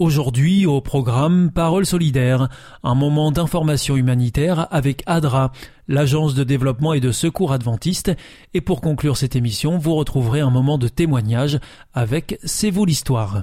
Aujourd'hui au programme Parole solidaire, un moment d'information humanitaire avec ADRA, l'agence de développement et de secours adventiste, et pour conclure cette émission, vous retrouverez un moment de témoignage avec C'est vous l'histoire.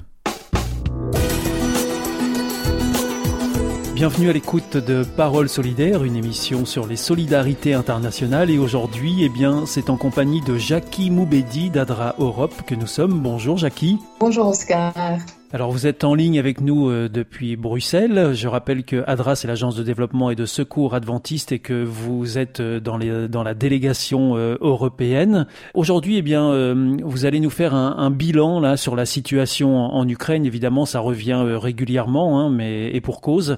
Bienvenue à l'écoute de Parole solidaire, une émission sur les solidarités internationales et aujourd'hui, eh bien, c'est en compagnie de Jackie Moubedi d'Adra Europe que nous sommes. Bonjour Jackie. Bonjour Oscar. Alors vous êtes en ligne avec nous euh, depuis Bruxelles. Je rappelle que ADRA c'est l'agence de développement et de secours adventiste et que vous êtes euh, dans, la délégation euh, européenne. Aujourd'hui, eh bien, vous allez nous faire un, bilan là sur la situation en, en Ukraine. Évidemment, ça revient régulièrement, hein, mais et pour cause.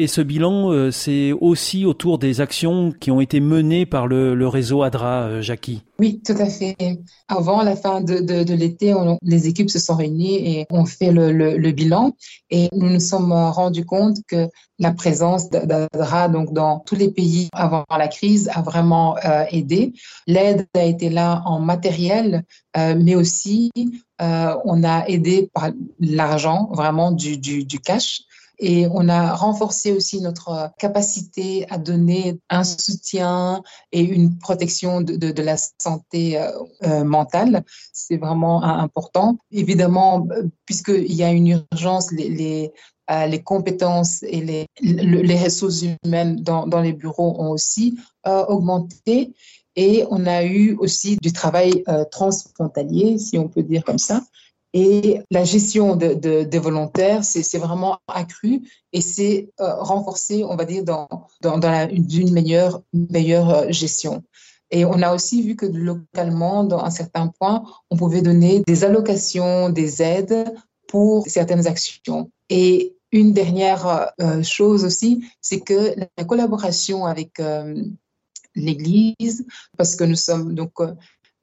Et ce bilan, euh, c'est aussi autour des actions qui ont été menées par le, réseau ADRA, euh, Jackie. Oui, tout à fait. Avant la fin de, l'été, les équipes se sont réunies et ont fait le, bilan. Et nous nous sommes rendus compte que la présence d'ADRA donc dans tous les pays avant la crise a vraiment euh, aidé. L'aide a été là en matériel, mais aussi on a aidé par l'argent, vraiment du cash. Et on a renforcé aussi notre capacité à donner un soutien et une protection de, la santé euh, euh mentale. C'est vraiment important. Évidemment, puisqu'il y a une urgence, les, euh, compétences et les, ressources humaines dans, les bureaux ont aussi euh, augmenté. Et on a eu aussi du travail euh, transfrontalier, si on peut dire comme ça. Et la gestion de, de, des volontaires, c'est vraiment accru et c'est euh, renforcé, on va dire, dans, une meilleure, euh, gestion. Et on a aussi vu que localement, dans un certain point, on pouvait donner des allocations, des aides pour certaines actions. Et une dernière euh, chose aussi, c'est que la collaboration avec euh, l'Église, parce que nous sommes donc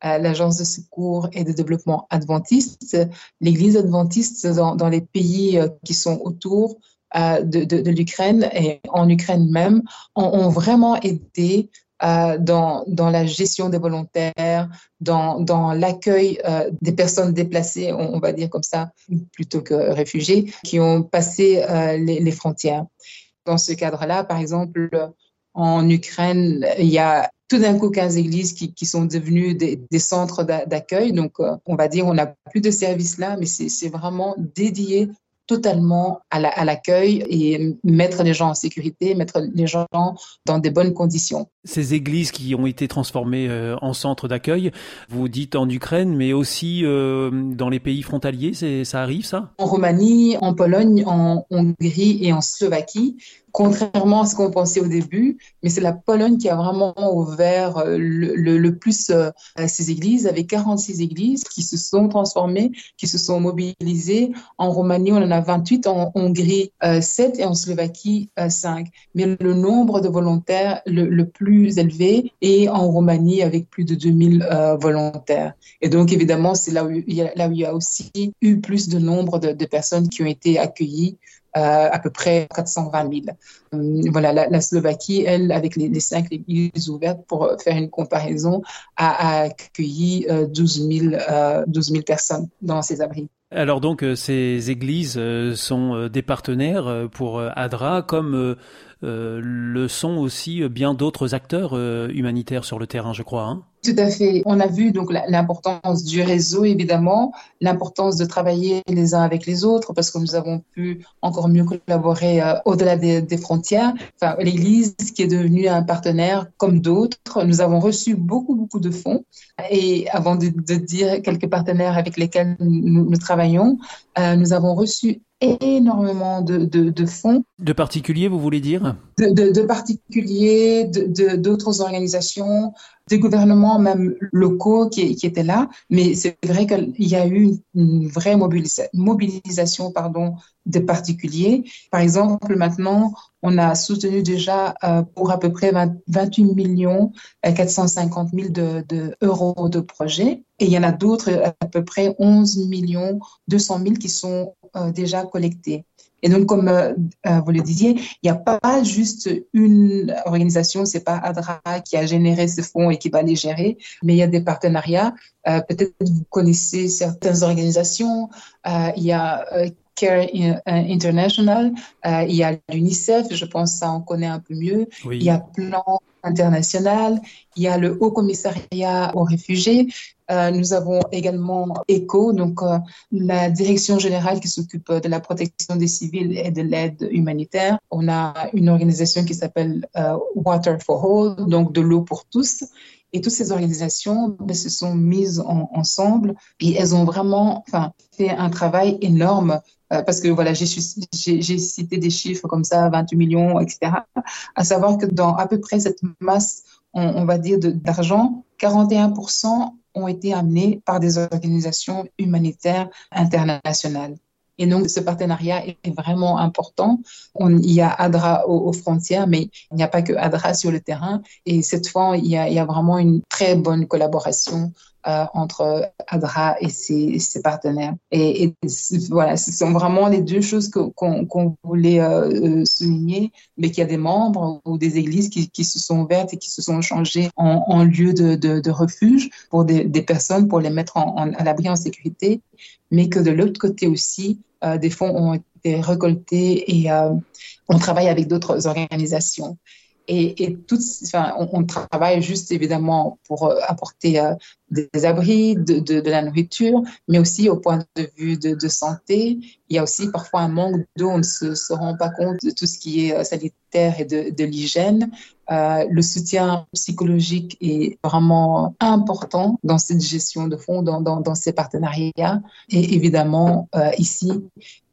l'Agence de secours et de développement adventiste, l'Église adventiste dans, les pays euh, qui sont autour euh, de, l'Ukraine et en Ukraine même ont, vraiment aidé euh, dans, la gestion des volontaires, dans, l'accueil euh, des personnes déplacées, on, va dire comme ça, plutôt que réfugiés, qui ont passé euh, les, frontières. Dans ce cadre-là, par exemple, en Ukraine, il y a tout d'un coup 15 églises qui, qui sont devenues des, des centres d'accueil. Donc, euh, on va dire, on n'a plus de services là, mais c'est vraiment dédié totalement à l'accueil la, et mettre les gens en sécurité, mettre les gens dans des bonnes conditions. Ces églises qui ont été transformées euh, en centres d'accueil, vous dites en Ukraine, mais aussi euh, dans les pays frontaliers, ça arrive ça? En Roumanie, en Pologne, en Hongrie et en Slovaquie, contrairement à ce qu'on pensait au début, mais c'est la Pologne qui a vraiment ouvert euh, le, plus euh, ces églises, avec 46 églises qui se sont transformées, qui se sont mobilisées. En Roumanie, on en a 28, en Hongrie, euh, 7 et en Slovaquie, euh, 5. Mais le nombre de volontaires le, plus élevé est en Roumanie avec plus de 2000 euh, volontaires. Et donc, évidemment, c'est là, où il y a, aussi eu plus de nombre de, personnes qui ont été accueillies euh, à peu près 420 000. Euh, voilà, la, Slovaquie, elle, avec les, cinq églises ouvertes, pour faire une comparaison, a, accueilli euh, 12, 000, 12 000 personnes dans ces abris. Alors donc, euh, ces églises euh, sont euh, des partenaires pour ADRA, comme le sont aussi bien d'autres acteurs humanitaires sur le terrain, je crois. Hein? Tout à fait. On a vu donc l'importance du réseau, évidemment, l'importance de travailler les uns avec les autres, parce que nous avons pu encore mieux collaborer euh, au-delà des, frontières. L'Église, qui est devenue un partenaire comme d'autres, nous avons reçu beaucoup, beaucoup de fonds. Et avant de, dire quelques partenaires avec lesquels nous, nous travaillons, euh, nous avons reçu énormément de, de, de fonds. De particuliers, vous voulez dire? De, de, de, particuliers, d'autres organisations, des gouvernements même locaux qui, qui étaient là. Mais c'est vrai qu'il y a eu une vraie mobilisation pardon, de particuliers. Par exemple, maintenant, on a soutenu déjà euh, pour à peu près 28 millions 450 000 de, de euros de projets. Et il y en a d'autres, à peu près 11 millions 200 000 qui sont euh, déjà collectés. Et donc, comme euh, euh, vous le disiez, il n'y a pas juste une organisation, c'est pas ADRA qui a généré ce fonds et qui va les gérer, mais il y a des partenariats. Euh, Peut-être vous connaissez certaines organisations. Euh, il y a Care International, il y a l'UNICEF, je pense que ça on connaît un peu mieux. Oui. Il y a Plan international, il y a le Haut Commissariat aux réfugiés, euh, nous avons également ECHO, donc euh, la direction générale qui s'occupe de la protection des civils et de l'aide humanitaire. On a une organisation qui s'appelle euh, Water for All, donc de l'eau pour tous. Et toutes ces organisations ben, se sont mises en, ensemble et elles ont vraiment enfin, fait un travail énorme euh, parce que voilà, j'ai cité des chiffres comme ça, 28 millions, etc. À savoir que dans à peu près cette masse, on, va dire, d'argent, 41% ont été amenés par des organisations humanitaires internationales. Et donc, ce partenariat est vraiment important. Il y a ADRA aux, frontières, mais il n'y a pas que ADRA sur le terrain. Et cette fois, il y a vraiment une très bonne collaboration euh, entre ADRA et ses, partenaires. Et, voilà, ce sont vraiment les deux choses qu'on qu voulait euh, euh, souligner, mais qu'il y a des membres ou des églises qui, qui, se sont ouvertes et qui se sont changées en, en lieu de, de, refuge pour des, personnes, pour les mettre en, à l'abri en sécurité, mais que de l'autre côté aussi, des fonds ont été récoltés et on travaille avec d'autres organisations. Et, et enfin, on, travaille juste évidemment pour apporter des, abris, de, de, la nourriture, mais aussi au point de vue de, de santé. Il y a aussi parfois un manque d'eau, on ne se, se, rend pas compte de tout ce qui est sanitaire et de, l'hygiène. Euh, le soutien psychologique est vraiment important dans cette gestion de fonds, dans, dans, ces partenariats. Et évidemment, euh, ici,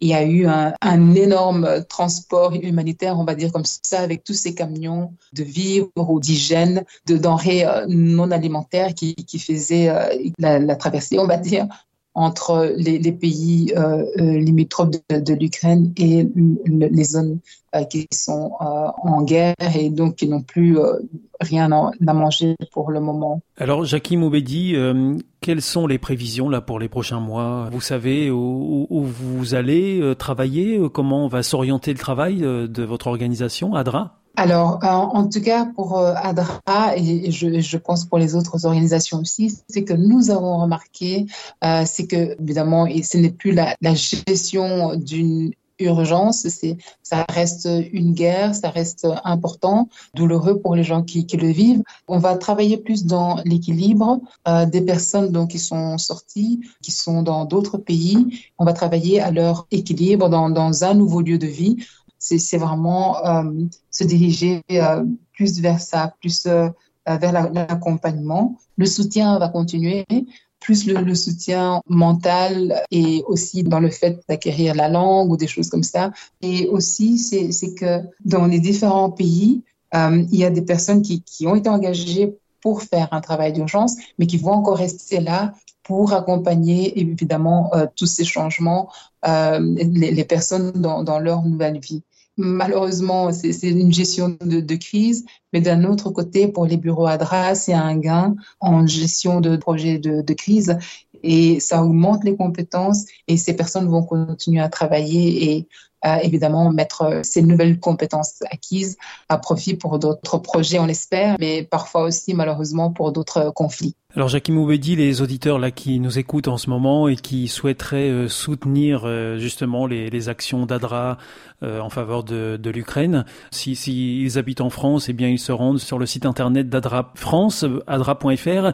il y a eu un, un, énorme transport humanitaire, on va dire comme ça, avec tous ces camions de vivres ou d'hygiène, de denrées euh, non alimentaires qui, qui faisaient euh, la, traversée, on va dire, entre les, pays euh, euh, limitrophes de, l'Ukraine et les zones qui sont en guerre et donc qui n'ont plus rien à, manger pour le moment. Alors, Jackie Moubedi, quelles sont les prévisions là pour les prochains mois? Vous savez où, vous allez travailler? Comment va s'orienter le travail de votre organisation, ADRA? Alors, euh, en tout cas, pour euh, ADRA et je, je, pense pour les autres organisations aussi, c'est que nous avons remarqué, euh, c'est que évidemment, ce n'est plus la, la gestion d'une urgence, c'est ça reste une guerre, ça reste important, douloureux pour les gens qui, qui le vivent. On va travailler plus dans l'équilibre euh, des personnes donc qui sont sorties, qui sont dans d'autres pays. On va travailler à leur équilibre dans, dans un nouveau lieu de vie c'est vraiment euh, se diriger euh, plus vers ça, plus euh, vers l'accompagnement. Le soutien va continuer, plus le, soutien mental et aussi dans le fait d'acquérir la langue ou des choses comme ça. Et aussi, c'est que dans les différents pays, il y a des personnes qui, ont été engagées pour faire un travail d'urgence, mais qui vont encore rester là pour accompagner évidemment tous ces changements, les, personnes dans leur nouvelle vie. Malheureusement, c'est une gestion de, crise, mais d'un autre côté, pour les bureaux ADRA, c'est un gain en gestion de projets de, crise et ça augmente les compétences et ces personnes vont continuer à travailler et euh, évidemment mettre ces nouvelles compétences acquises à profit pour d'autres projets, on l'espère, mais parfois aussi malheureusement pour d'autres conflits. Alors Jackie Moubedi, les auditeurs là qui nous écoutent en ce moment et qui souhaiteraient euh, soutenir euh, justement les, actions d'ADRA euh, en faveur de, l'Ukraine, si, si, habitent en France, eh bien ils se rendent sur le site internet d'ADRA France, adra.fr.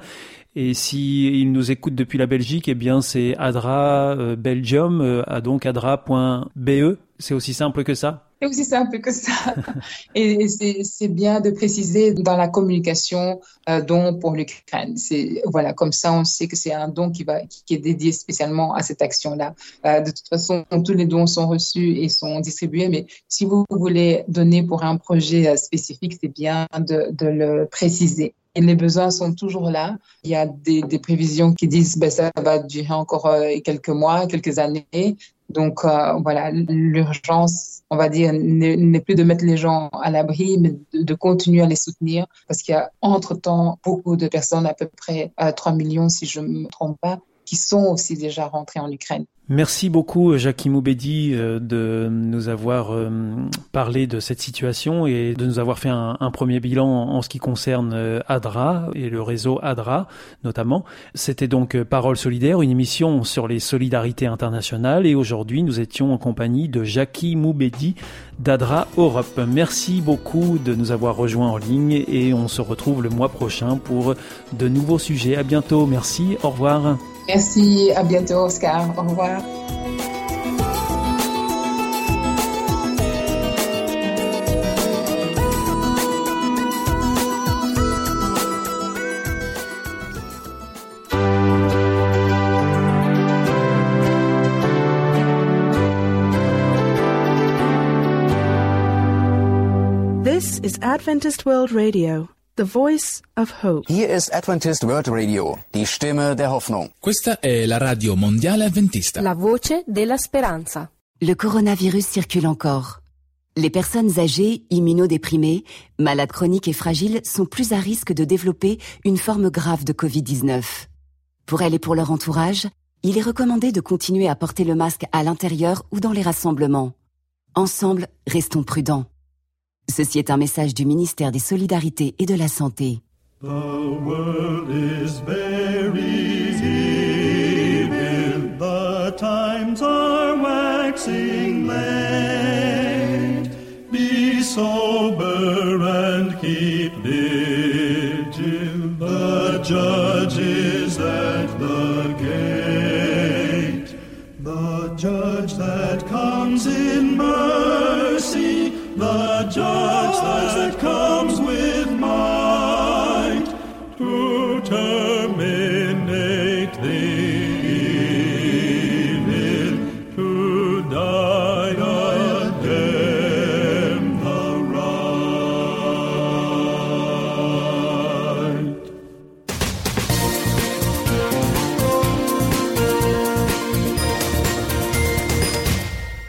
Et s'ils si nous écoutent depuis la Belgique, eh bien c'est Adra euh, Belgium, euh, donc adra.be. C'est aussi simple que ça? C'est aussi simple que ça. Et c'est bien de préciser dans la communication euh, don pour l'Ukraine. C'est voilà, comme ça on sait que c'est un don qui va qui est dédié spécialement à cette action-là. Euh, de toute façon, tous les dons sont reçus et sont distribués, mais si vous voulez donner pour un projet spécifique, c'est bien de, de le préciser. Et les besoins sont toujours là. Il y a des, prévisions qui disent que ben, ça va durer encore euh, quelques mois, quelques années. Donc euh, voilà, l'urgence, on va dire, n'est plus de mettre les gens à l'abri, mais de, continuer à les soutenir, parce qu'il y a entre-temps beaucoup de personnes, à peu près 3 millions si je ne me trompe pas, qui sont aussi déjà rentrées en Ukraine. Merci beaucoup Jackie Moubedi euh, de nous avoir euh, parlé de cette situation et de nous avoir fait un, premier bilan en ce qui concerne euh, ADRA et le réseau ADRA notamment. C'était donc Parole solidaire, une émission sur les solidarités internationales et aujourd'hui nous étions en compagnie de Jackie Moubedi d'ADRA Europe. Merci beaucoup de nous avoir rejoints en ligne et on se retrouve le mois prochain pour de nouveaux sujets. À bientôt. Merci. Au revoir. Merci, à bientôt Oscar. Au revoir. This is Adventist World Radio. The Voice of Hope. Hier ist Adventist World Radio, die Stimme der Hoffnung. Questa è la radio mondiale adventista. La voce della speranza. Le coronavirus circule encore. Les personnes âgées, immunodéprimées, malades chroniques et fragiles sont plus à risque de développer une forme grave de Covid-19. Pour elles et pour leur entourage, il est recommandé de continuer à porter le masque à l'intérieur ou dans les rassemblements. Ensemble, restons prudents. Ceci est un message du ministère des Solidarités et de la Santé. The world is very evil. The times are waxing late. Be sober and keep vigil. The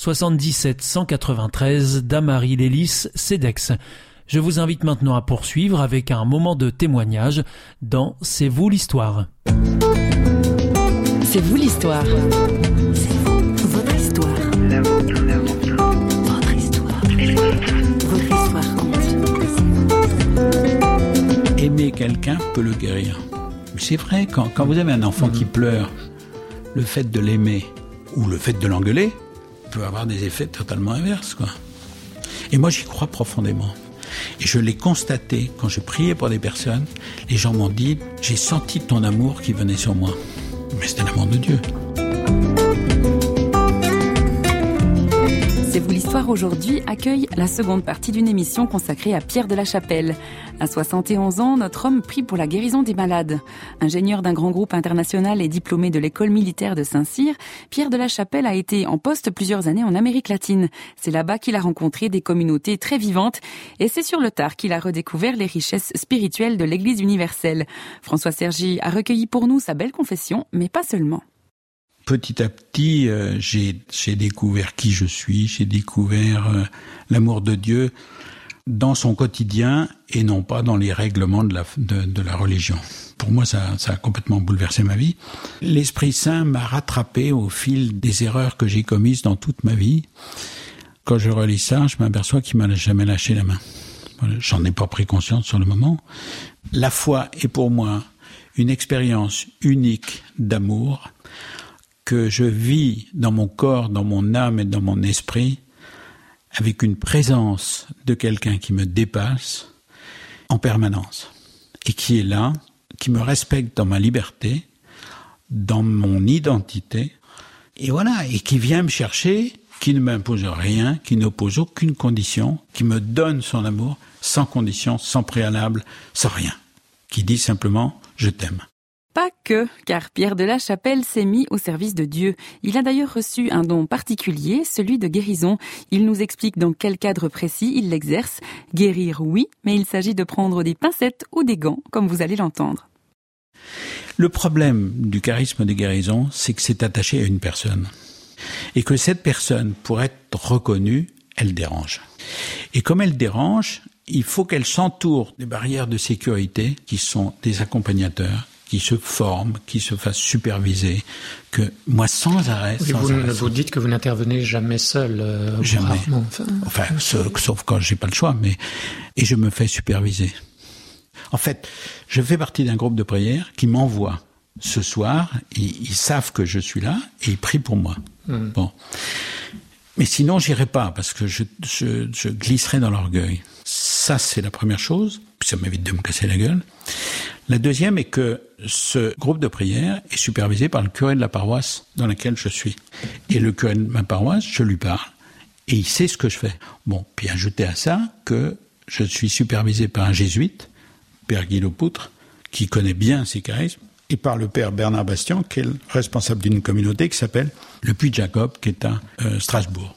77 193 Damary Lélis, CEDEX. Je vous invite maintenant à poursuivre avec un moment de témoignage dans C'est vous l'histoire. C'est vous l'histoire. C'est vous, votre histoire. Votre histoire. Votre histoire compte. Aimer quelqu'un peut le guérir. C'est vrai, quand, quand vous avez un enfant qui pleure, le fait de l'aimer ou le fait de l'engueuler peut avoir des effets totalement inverses. Quoi. Et moi, j'y crois profondément. Et je l'ai constaté quand je priais pour des personnes. Les gens m'ont dit, j'ai senti ton amour qui venait sur moi. Mais c'était l'amour de Dieu. C'est vous l'histoire aujourd'hui accueille la seconde partie d'une émission consacrée à Pierre de la Chapelle. À 71 ans, notre homme prie pour la guérison des malades. Ingénieur d'un grand groupe international et diplômé de l'école militaire de Saint-Cyr, Pierre de la Chapelle a été en poste plusieurs années en Amérique latine. C'est là-bas qu'il a rencontré des communautés très vivantes et c'est sur le tard qu'il a redécouvert les richesses spirituelles de l'église universelle. François Sergi a recueilli pour nous sa belle confession, mais pas seulement petit à petit, euh, j'ai découvert qui je suis, j'ai découvert euh, l'amour de Dieu dans son quotidien et non pas dans les règlements de la, de, la religion. Pour moi, ça, ça, a complètement bouleversé ma vie. L'Esprit Saint m'a rattrapé au fil des erreurs que j'ai commises dans toute ma vie. Quand je relis ça, je m'aperçois qu'il m'a jamais lâché la main. J'en ai pas pris conscience sur le moment. La foi est pour moi une expérience unique d'amour que je vis dans mon corps, dans mon âme et dans mon esprit avec une présence de quelqu'un qui me dépasse en permanence et qui est là, qui me respecte dans ma liberté, dans mon identité, et voilà, et qui vient me chercher, qui ne m'impose rien, qui n'oppose aucune condition, qui me donne son amour sans condition, sans préalable, sans rien, qui dit simplement je t'aime. Pas que, car Pierre de la Chapelle s'est mis au service de Dieu. Il a d'ailleurs reçu un don particulier, celui de guérison. Il nous explique dans quel cadre précis il l'exerce. Guérir, oui, mais il s'agit de prendre des pincettes ou des gants, comme vous allez l'entendre. Le problème du charisme de guérison, c'est que c'est attaché à une personne. Et que cette personne, pour être reconnue, elle dérange. Et comme elle dérange, il faut qu'elle s'entoure des barrières de sécurité qui sont des accompagnateurs, qui se forment, qui se fassent superviser, que moi sans arrêt. Oui, sans vous, arrêt, vous dites que vous n'intervenez jamais seul. Euh, Jamais. rarement, enfin. Enfin, sauf, sauf quand j'ai pas le choix, mais et je me fais superviser. En fait, je fais partie d'un groupe de prière qui m'envoie ce soir. Ils, ils savent que je suis là et ils prient pour moi. Hmm. Bon, mais sinon j'irai pas parce que je, je, je glisserai dans l'orgueil. Ça, c'est la première chose. Puis ça m'évite de me casser la gueule. La deuxième est que ce groupe de prière est supervisé par le curé de la paroisse dans laquelle je suis. Et le curé de ma paroisse, je lui parle. Et il sait ce que je fais. Bon, puis ajoutez à ça que je suis supervisé par un jésuite, Père Guy Poutre, qui connaît bien ces charismes, et par le Père Bernard Bastian, qui est le responsable d'une communauté qui s'appelle le Puy de Jacob, qui est à euh, Strasbourg.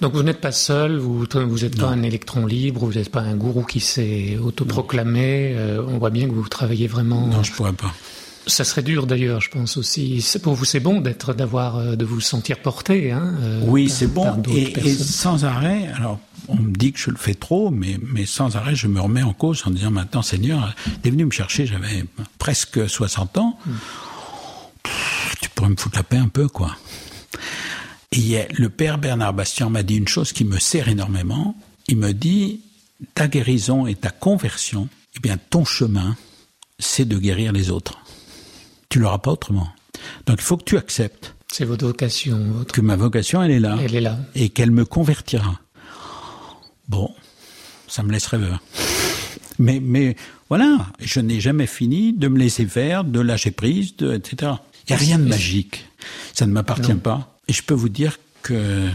Donc vous n'êtes pas seul, vous vous n'êtes pas un électron libre, vous n'êtes pas un gourou qui s'est autoproclamé. euh, on voit bien que vous travaillez vraiment. Non, je pourrais pas. Ça serait dur d'ailleurs, je pense aussi. Pour vous, c'est bon d'être, d'avoir, euh, de vous sentir porté. Hein, euh, Oui, c'est bon. Et, sans arrêt, alors on me dit que je le fais trop, mais, mais sans arrêt, je me remets en cause en disant maintenant, Seigneur, t'es venu me chercher, j'avais presque 60 ans. Pff, Tu pourrais me foutre la paix un peu, quoi. Et le père Bernard Bastian m'a dit une chose qui me sert énormément. Il me dit, ta guérison et ta conversion, eh bien, ton chemin, c'est de guérir les autres. Tu l'auras pas autrement. Donc il faut que tu acceptes C'est votre vocation. Votre... que ma vocation, elle est là. Elle est là. Et qu'elle me convertira. Bon, ça me laisse rêveur. Mais, mais voilà, je n'ai jamais fini de me laisser faire, de lâcher prise, de, etc. Il n'y a rien de magique. Ça ne m'appartient pas. Et je peux vous dire que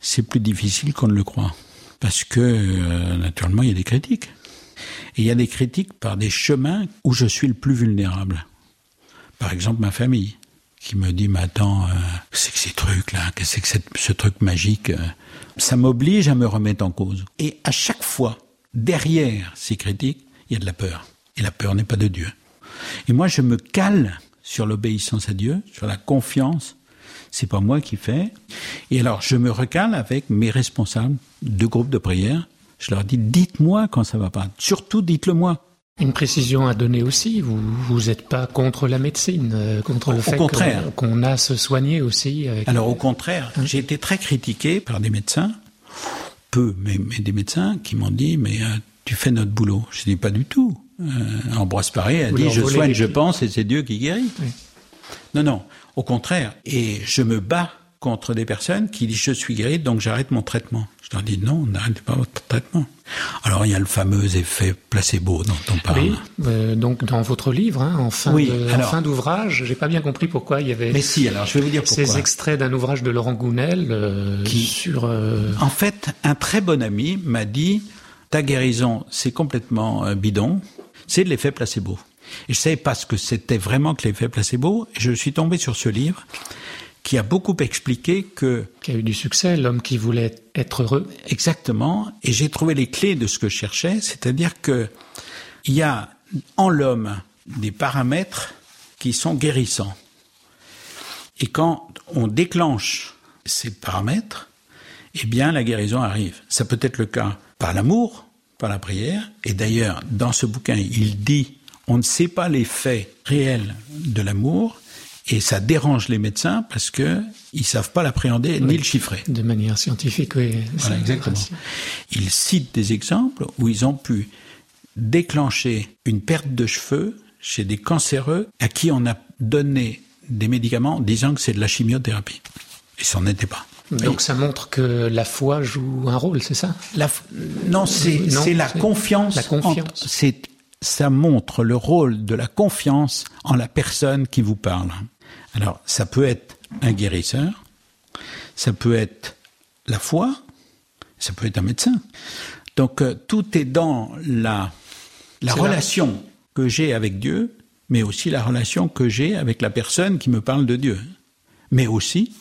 c'est plus difficile qu'on ne le croit. Parce que, euh, naturellement, il y a des critiques. Et il y a des critiques par des chemins où je suis le plus vulnérable. Par exemple, ma famille, qui me dit, mais attends, euh, qu'est-ce que ces trucs-là? Qu'est-ce que c'est ce truc magique euh? Ça m'oblige à me remettre en cause. Et à chaque fois, derrière ces critiques, il y a de la peur. Et la peur n'est pas de Dieu. Et moi, je me cale sur l'obéissance à Dieu, sur la confiance. C'est pas moi qui fais. Et alors, je me recale avec mes responsables de groupe de prière. Je leur dis, dites-moi quand ça va pas. Surtout, dites-le moi. Une précision à donner aussi, vous vous n'êtes pas contre la médecine, euh, contre le fait qu'on qu'on a se soigner aussi. Avec... Alors au contraire, j'ai été très critiqué par des médecins, peu, mais, mais des médecins qui m'ont dit mais euh, tu fais notre boulot. Je dis pas du tout. Euh, Ambroise Paré a Vous dit je soigne, je pense et c'est Dieu qui guérit. Oui. Non non, au contraire. Et je me bats contre des personnes qui disent je suis guéri donc j'arrête mon traitement. Je leur dis non, n'arrêtez pas votre traitement. Alors il y a le fameux effet placebo dont on parle. Oui, euh, donc dans votre livre, hein, en fin Oui, de- en alors- fin d'ouvrage, j'ai pas bien compris pourquoi il y avait Mais si, alors je vais vous dire pourquoi. ces extraits d'un ouvrage de Laurent Gounel euh, Qui- sur. euh, En fait, un très bon ami m'a dit ta guérison, c'est complètement bidon, c'est de l'effet placebo. Et je savais pas ce que c'était vraiment que l'effet placebo. Et je suis tombé sur ce livre qui a beaucoup expliqué que qui a eu du succès, l'homme qui voulait être heureux. exactement, et j'ai trouvé les clés de ce que je cherchais, c'est-à-dire que il y a en l'homme des paramètres qui sont guérissants. Et quand on déclenche ces paramètres, eh bien la guérison arrive. Ça peut être le cas par l'amour, par la prière, et d'ailleurs dans ce bouquin il dit on ne sait pas l'effet réel de l'amour, Et ça dérange les médecins parce que ils savent pas l'appréhender ni le chiffrer. De manière scientifique, oui. Voilà, exactement. Ils citent des exemples où ils ont pu déclencher une perte de cheveux chez des cancéreux à qui on a donné des médicaments disant que c'est de la chimiothérapie. Et ça n'en était pas. Donc ça montre que la foi joue un rôle, c'est ça? La, Non, c'est la confiance. La confiance. C'est ça montre le rôle de la confiance en la personne qui vous parle. Alors, ça peut être un guérisseur, ça peut être la foi, ça peut être un médecin. Donc, euh, tout est dans la, la relation que j'ai avec Dieu, mais aussi la relation que j'ai avec la personne qui me parle de Dieu. Mais aussi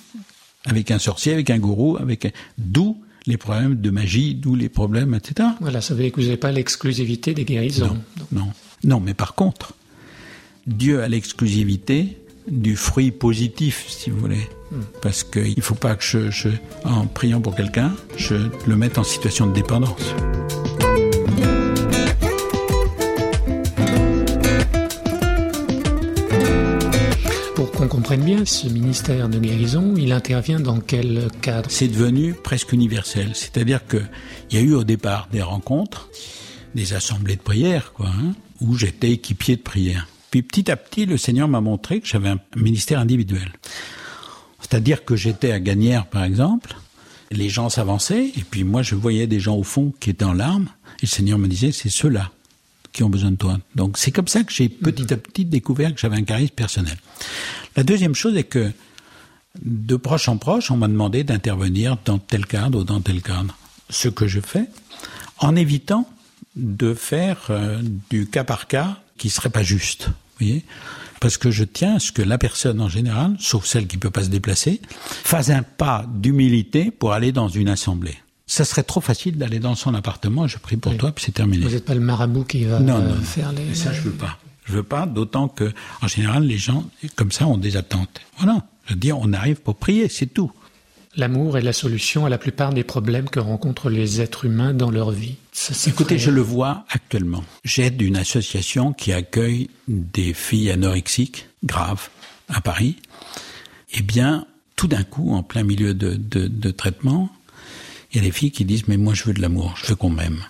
avec un sorcier, avec un gourou, avec d'où les problèmes de magie, d'où les problèmes, etc. Voilà, ça veut dire que vous n'avez pas l'exclusivité des guérisons. Non, non, non, mais par contre, Dieu a l'exclusivité du fruit positif, si vous voulez. Hmm. Parce qu'il ne faut pas que je, je, en priant pour quelqu'un, je le mette en situation de dépendance. Comprenne bien, ce ministère de guérison, il intervient dans quel cadre? C'est devenu presque universel. C'est-à-dire qu'il y a eu au départ des rencontres, des assemblées de prière, quoi, hein, où j'étais équipier de prière. Puis petit à petit, le Seigneur m'a montré que j'avais un ministère individuel. C'est-à-dire que j'étais à Gagnères, par exemple, les gens s'avançaient, et puis moi je voyais des gens au fond qui étaient en larmes, et le Seigneur me disait, c'est ceux-là qui ont besoin de toi. Donc c'est comme ça que j'ai petit à petit découvert que j'avais un charisme personnel. La deuxième chose est que de proche en proche, on m'a demandé d'intervenir dans tel cadre ou dans tel cadre. Ce que je fais, en évitant de faire euh, du cas par cas qui serait pas juste. Vous voyez parce que je tiens à ce que la personne en général, sauf celle qui peut pas se déplacer, fasse un pas d'humilité pour aller dans une assemblée. Ça serait trop facile d'aller dans son appartement, je prie pour toi, puis c'est terminé. Vous n'êtes pas le marabout qui va non, non, faire les... Ça, je veux pas. Je veux pas, d'autant que, en général, les gens, comme ça, ont des attentes. Voilà. Je veux dire, on arrive pour prier, c'est tout. L'amour est la solution à la plupart des problèmes que rencontrent les êtres humains dans leur vie. Écoutez, je le vois actuellement. J'aide une association qui accueille des filles anorexiques graves à Paris. Eh bien, tout d'un coup, en plein milieu de, de, de traitement, il y a des filles qui disent mais moi je veux de l'amour, je veux qu'on m'aime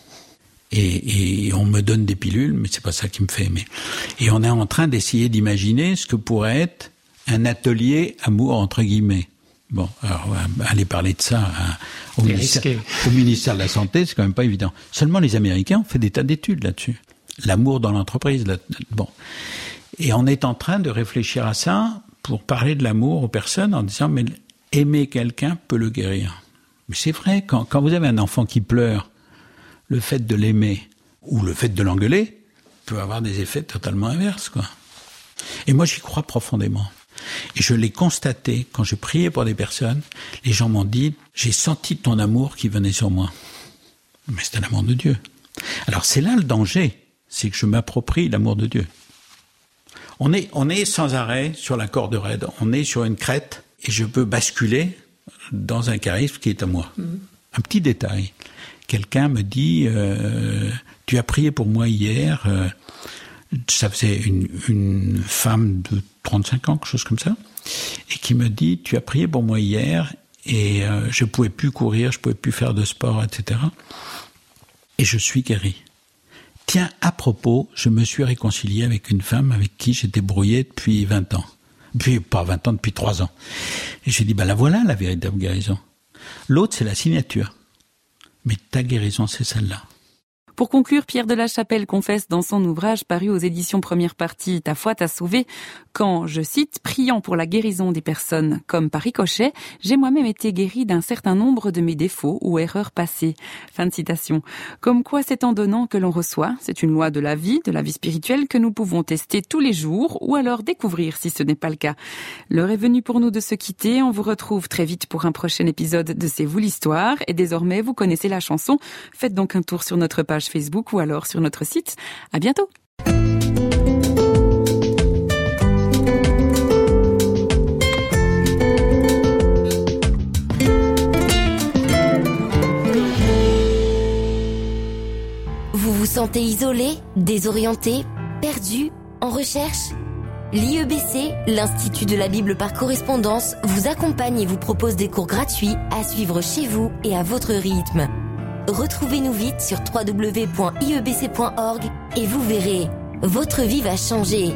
et, on me donne des pilules, mais c'est pas ça qui me fait aimer. Et on est en train d'essayer d'imaginer ce que pourrait être un atelier amour entre guillemets. Bon, alors aller parler de ça au, ministère, au, ministère, de la Santé, c'est quand même pas évident. Seulement les Américains ont fait des tas d'études là-dessus. L'amour dans l'entreprise. Bon, et on est en train de réfléchir à ça pour parler de l'amour aux personnes en disant mais aimer quelqu'un peut le guérir. Mais c'est vrai quand, quand vous avez un enfant qui pleure le fait de l'aimer ou le fait de l'engueuler peut avoir des effets totalement inverses, quoi. Et moi, j'y crois profondément. Et je l'ai constaté quand je priais pour des personnes. Les gens m'ont dit, j'ai senti ton amour qui venait sur moi. Mais c'est un amour de Dieu. Alors c'est là le danger, c'est que je m'approprie l'amour de Dieu. On est, on est sans arrêt sur la corde raide. On est sur une crête et je peux basculer dans un charisme qui est à moi. Mm. Un petit détail quelqu'un me dit euh, tu as prié pour moi hier euh, ça faisait une, femme de 35 ans quelque chose comme ça et qui me dit tu as prié pour moi hier et euh, je pouvais plus courir je pouvais plus faire de sport etc et je suis guéri. Tiens à propos je me suis réconcilié avec une femme avec qui j'étais brouillé depuis 20 ans. Puis pas 20 ans depuis 3 ans. Et j'ai dit bah la voilà la véritable guérison. L'autre c'est la signature mais ta guérison, c'est celle-là. Pour conclure, Pierre de la Chapelle confesse dans son ouvrage paru aux éditions Première Partie Ta foi t'a sauvé quand, je cite, priant pour la guérison des personnes comme par ricochet, j'ai moi-même été guéri d'un certain nombre de mes défauts ou erreurs passées. Fin de citation. Comme quoi c'est en donnant que l'on reçoit. C'est une loi de la vie, de la vie spirituelle que nous pouvons tester tous les jours ou alors découvrir si ce n'est pas le cas. L'heure est venue pour nous de se quitter. On vous retrouve très vite pour un prochain épisode de C'est vous l'histoire et désormais vous connaissez la chanson. Faites donc un tour sur notre page Facebook ou alors sur notre site. À bientôt! Vous vous sentez isolé, désorienté, perdu, en recherche? L'IEBC, l'Institut de la Bible par correspondance, vous accompagne et vous propose des cours gratuits à suivre chez vous et à votre rythme. Retrouvez-nous vite sur www.iebc.org et vous verrez, votre vie va changer.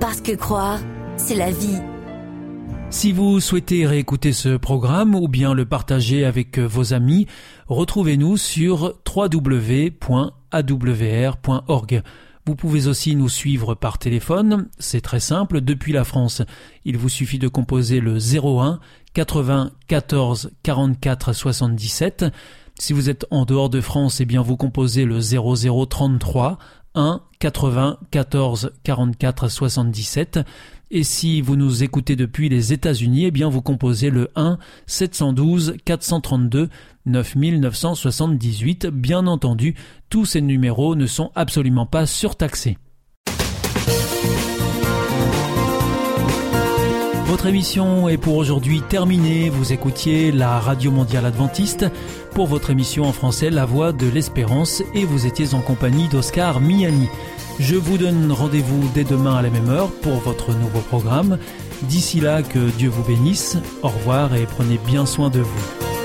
Parce que croire, c'est la vie. Si vous souhaitez réécouter ce programme ou bien le partager avec vos amis, retrouvez-nous sur www.awr.org. Vous pouvez aussi nous suivre par téléphone, c'est très simple, depuis la France. Il vous suffit de composer le 01 80 14 44 77. Si vous êtes en dehors de France, eh bien vous composez le 0033 1 80 14 44 77. Et si vous nous écoutez depuis les États-Unis, eh bien vous composez le 1 712 432 9978. Bien entendu, tous ces numéros ne sont absolument pas surtaxés. Votre émission est pour aujourd'hui terminée. Vous écoutiez la Radio Mondiale Adventiste pour votre émission en français La Voix de l'Espérance et vous étiez en compagnie d'Oscar Miani. Je vous donne rendez-vous dès demain à la même heure pour votre nouveau programme. D'ici là, que Dieu vous bénisse. Au revoir et prenez bien soin de vous.